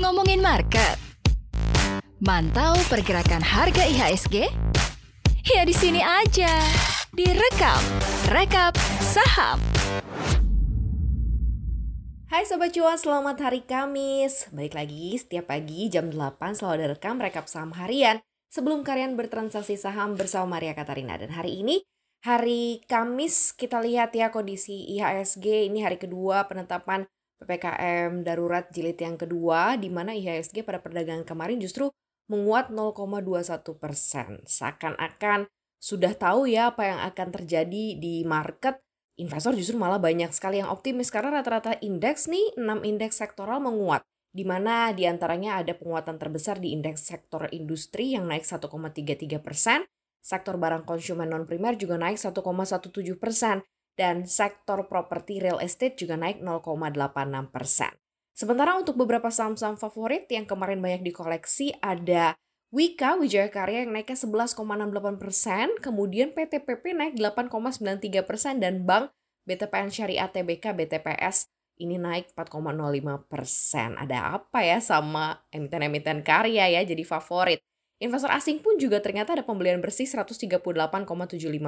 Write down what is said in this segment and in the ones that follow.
Ngomongin market. Mantau pergerakan harga IHSG? Ya di sini aja. Direkap, rekap saham. Hai Sobat Cuan, selamat hari Kamis. Balik lagi setiap pagi jam 8 selalu ada rekam rekap saham harian sebelum kalian bertransaksi saham bersama Maria Katarina. Dan hari ini, hari Kamis, kita lihat ya kondisi IHSG. Ini hari kedua penetapan PPKM darurat jilid yang kedua, di mana IHSG pada perdagangan kemarin justru menguat 0,21 persen. Seakan-akan sudah tahu ya apa yang akan terjadi di market, investor justru malah banyak sekali yang optimis karena rata-rata indeks nih, 6 indeks sektoral menguat. Di mana di antaranya ada penguatan terbesar di indeks sektor industri yang naik 1,33 persen, sektor barang konsumen non-primer juga naik 1,17 persen, dan sektor properti real estate juga naik 0,86 persen. Sementara untuk beberapa saham-saham favorit yang kemarin banyak dikoleksi ada Wika Wijaya Karya yang naiknya 11,68 persen, kemudian PTPP naik 8,93 persen, dan Bank BTPN Syariah TBK BTPS ini naik 4,05 persen. Ada apa ya sama emiten-emiten karya ya jadi favorit. Investor asing pun juga ternyata ada pembelian bersih 138,75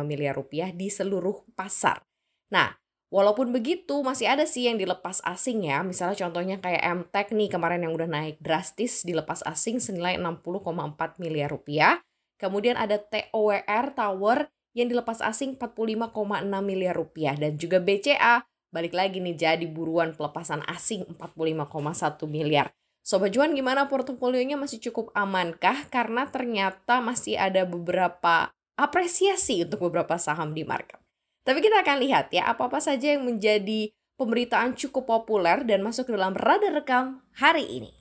miliar rupiah di seluruh pasar. Nah, Walaupun begitu, masih ada sih yang dilepas asing ya. Misalnya contohnya kayak MTech nih kemarin yang udah naik drastis dilepas asing senilai 60,4 miliar rupiah. Kemudian ada TOWR Tower yang dilepas asing 45,6 miliar rupiah. Dan juga BCA balik lagi nih jadi buruan pelepasan asing 45,1 miliar. Sobat Juan gimana portofolionya masih cukup amankah? Karena ternyata masih ada beberapa apresiasi untuk beberapa saham di market. Tapi kita akan lihat ya apa-apa saja yang menjadi pemberitaan cukup populer dan masuk ke dalam radar rekam hari ini.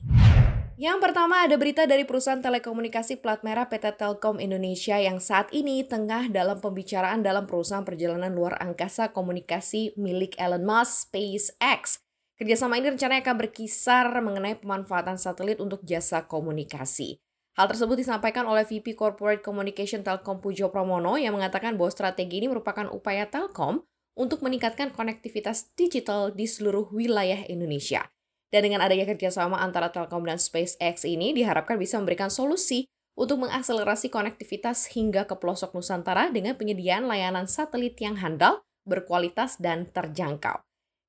Yang pertama ada berita dari perusahaan telekomunikasi plat merah PT Telkom Indonesia yang saat ini tengah dalam pembicaraan dalam perusahaan perjalanan luar angkasa komunikasi milik Elon Musk SpaceX. Kerjasama ini rencananya akan berkisar mengenai pemanfaatan satelit untuk jasa komunikasi. Hal tersebut disampaikan oleh VP Corporate Communication Telkom Pujo Pramono yang mengatakan bahwa strategi ini merupakan upaya Telkom untuk meningkatkan konektivitas digital di seluruh wilayah Indonesia. Dan dengan adanya kerjasama antara Telkom dan SpaceX ini diharapkan bisa memberikan solusi untuk mengakselerasi konektivitas hingga ke pelosok Nusantara dengan penyediaan layanan satelit yang handal, berkualitas, dan terjangkau.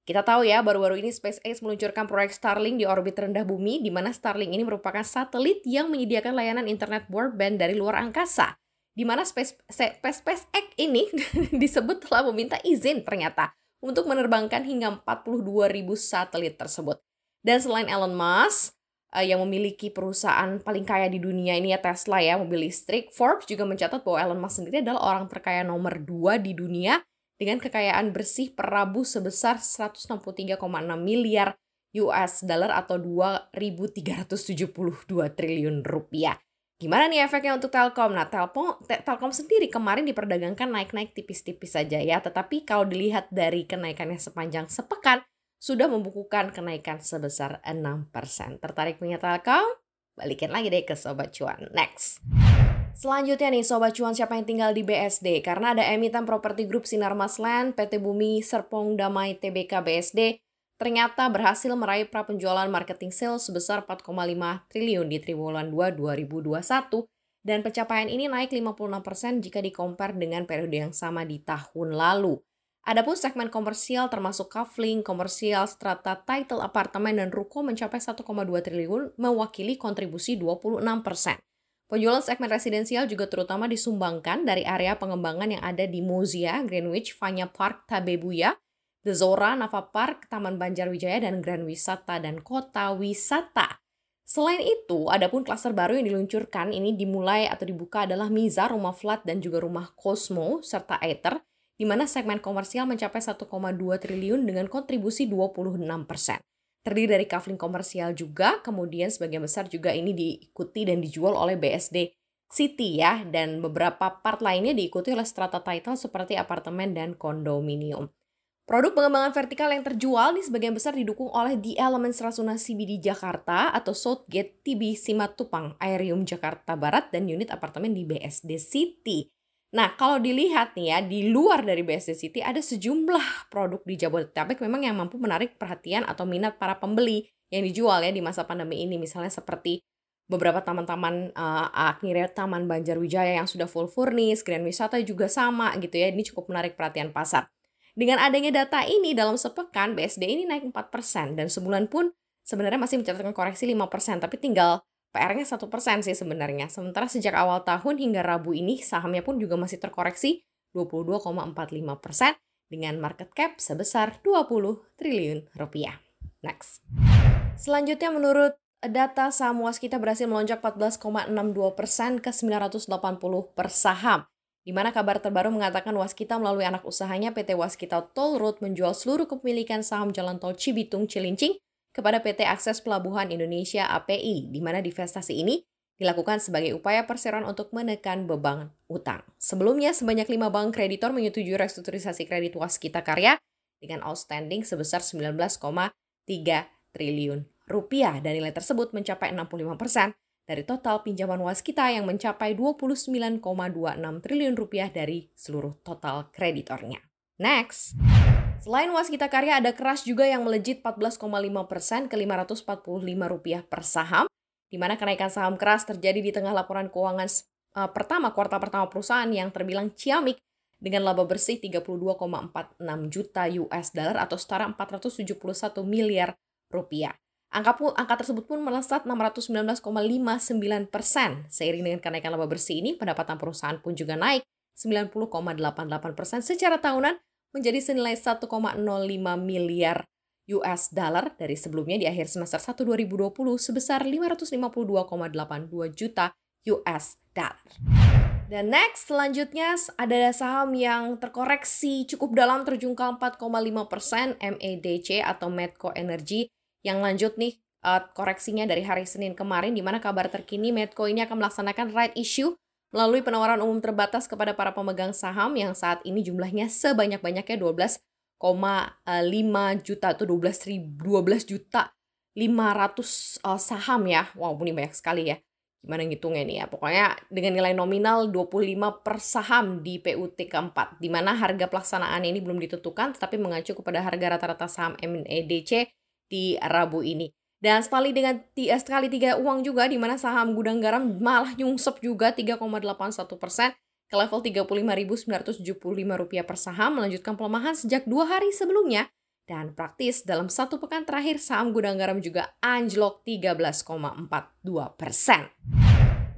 Kita tahu ya, baru-baru ini SpaceX meluncurkan proyek Starlink di orbit rendah bumi, di mana Starlink ini merupakan satelit yang menyediakan layanan internet broadband dari luar angkasa. Di mana Space, SpaceX ini disebut telah meminta izin ternyata untuk menerbangkan hingga 42 ribu satelit tersebut. Dan selain Elon Musk, uh, yang memiliki perusahaan paling kaya di dunia ini ya Tesla ya, mobil listrik, Forbes juga mencatat bahwa Elon Musk sendiri adalah orang terkaya nomor 2 di dunia dengan kekayaan bersih per Rabu sebesar 163,6 miliar US dollar atau 2.372 triliun rupiah. Gimana nih efeknya untuk Telkom? Nah, Telkom, Telkom sendiri kemarin diperdagangkan naik-naik tipis-tipis saja ya, tetapi kalau dilihat dari kenaikannya sepanjang sepekan, sudah membukukan kenaikan sebesar 6%. Tertarik punya Telkom? Balikin lagi deh ke Sobat Cuan. Next. Selanjutnya nih Sobat Cuan siapa yang tinggal di BSD karena ada emiten properti grup Sinarmas Land, PT Bumi, Serpong Damai Tbk BSD ternyata berhasil meraih pra penjualan marketing sales sebesar 4,5 triliun di triwulan 2 2021 dan pencapaian ini naik 56% jika dikompar dengan periode yang sama di tahun lalu. Adapun segmen komersial termasuk kafling, komersial, strata, title, apartemen, dan ruko mencapai 1,2 triliun mewakili kontribusi 26%. Penjualan segmen residensial juga terutama disumbangkan dari area pengembangan yang ada di Mozia, Greenwich, Vanya Park, Tabebuya, The Zora, Nava Park, Taman Banjarwijaya, dan Grand Wisata dan Kota Wisata. Selain itu, ada pun klaster baru yang diluncurkan ini dimulai atau dibuka adalah Miza, rumah flat, dan juga rumah Cosmo, serta Aether, di mana segmen komersial mencapai 1,2 triliun dengan kontribusi 26 persen terdiri dari kafling komersial juga, kemudian sebagian besar juga ini diikuti dan dijual oleh BSD City ya, dan beberapa part lainnya diikuti oleh strata title seperti apartemen dan kondominium. Produk pengembangan vertikal yang terjual nih sebagian besar didukung oleh The Elements Rasuna CBD Jakarta atau Southgate TB Simatupang Aerium Jakarta Barat dan unit apartemen di BSD City. Nah, kalau dilihat nih ya, di luar dari BSD City ada sejumlah produk di Jabodetabek memang yang mampu menarik perhatian atau minat para pembeli yang dijual ya di masa pandemi ini. Misalnya seperti beberapa taman-taman uh, akhirnya Taman Banjarwijaya yang sudah full furnish, grand wisata juga sama gitu ya. Ini cukup menarik perhatian pasar. Dengan adanya data ini dalam sepekan BSD ini naik 4% dan sebulan pun sebenarnya masih mencatatkan koreksi 5%, tapi tinggal PR-nya satu persen sih sebenarnya. Sementara sejak awal tahun hingga Rabu ini sahamnya pun juga masih terkoreksi 22,45 persen dengan market cap sebesar 20 triliun rupiah. Next. Selanjutnya menurut data saham Waskita berhasil melonjak 14,62 persen ke 980 per saham. Di mana kabar terbaru mengatakan Waskita melalui anak usahanya PT Waskita Toll Road menjual seluruh kepemilikan saham jalan tol Cibitung Cilincing kepada PT Akses Pelabuhan Indonesia API, di mana divestasi ini dilakukan sebagai upaya perseroan untuk menekan beban utang. Sebelumnya, sebanyak lima bank kreditor menyetujui restrukturisasi kredit Waskita Karya dengan outstanding sebesar 19,3 triliun rupiah dan nilai tersebut mencapai 65 persen dari total pinjaman Waskita yang mencapai 29,26 triliun rupiah dari seluruh total kreditornya. Next. Selain Waskita Karya, ada keras juga yang melejit 14,5 persen ke 545 rupiah per saham, di mana kenaikan saham keras terjadi di tengah laporan keuangan uh, pertama kuartal pertama perusahaan yang terbilang ciamik dengan laba bersih 32,46 juta US dollar atau setara 471 miliar rupiah. Angka, pun, angka tersebut pun melesat 619,59 persen. Seiring dengan kenaikan laba bersih ini, pendapatan perusahaan pun juga naik 90,88 persen secara tahunan menjadi senilai 1,05 miliar US dollar dari sebelumnya di akhir semester 1 2020 sebesar 552,82 juta US dollar. Dan next selanjutnya ada saham yang terkoreksi cukup dalam terjungkal 4,5 persen MEDC atau Medco Energy yang lanjut nih uh, koreksinya dari hari Senin kemarin di mana kabar terkini Medco ini akan melaksanakan right issue melalui penawaran umum terbatas kepada para pemegang saham yang saat ini jumlahnya sebanyak-banyaknya 12,5 juta atau 12 ribu, 12 juta 500 uh, saham ya. Wow, ini banyak sekali ya. Gimana ngitungnya nih ya. Pokoknya dengan nilai nominal 25 per saham di PUT keempat. Di mana harga pelaksanaan ini belum ditentukan tetapi mengacu kepada harga rata-rata saham MEDC di Rabu ini. Dan sekali dengan eh, sekali tiga uang juga di mana saham gudang garam malah nyungsep juga 3,81 persen ke level 35.975 rupiah per saham melanjutkan pelemahan sejak dua hari sebelumnya dan praktis dalam satu pekan terakhir saham gudang garam juga anjlok 13,42 persen.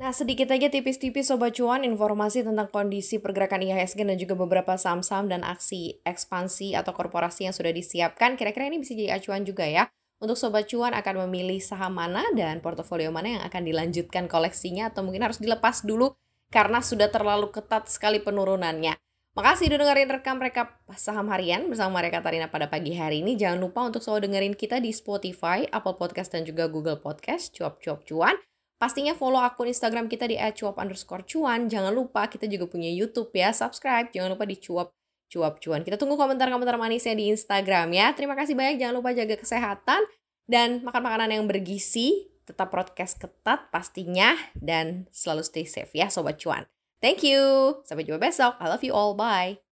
Nah sedikit aja tipis-tipis Sobat Cuan informasi tentang kondisi pergerakan IHSG dan juga beberapa saham-saham dan aksi ekspansi atau korporasi yang sudah disiapkan. Kira-kira ini bisa jadi acuan juga ya untuk Sobat Cuan akan memilih saham mana dan portofolio mana yang akan dilanjutkan koleksinya atau mungkin harus dilepas dulu karena sudah terlalu ketat sekali penurunannya. Makasih udah dengerin rekam rekap saham harian bersama Maria Katarina pada pagi hari ini. Jangan lupa untuk selalu dengerin kita di Spotify, Apple Podcast, dan juga Google Podcast, cuap-cuap cuan. Pastinya follow akun Instagram kita di @cuap underscore cuan. Jangan lupa kita juga punya YouTube ya, subscribe. Jangan lupa di cuap cuap cuan. Kita tunggu komentar-komentar manisnya di Instagram ya. Terima kasih banyak. Jangan lupa jaga kesehatan dan makan makanan yang bergizi. Tetap broadcast ketat pastinya dan selalu stay safe ya sobat cuan. Thank you. Sampai jumpa besok. I love you all. Bye.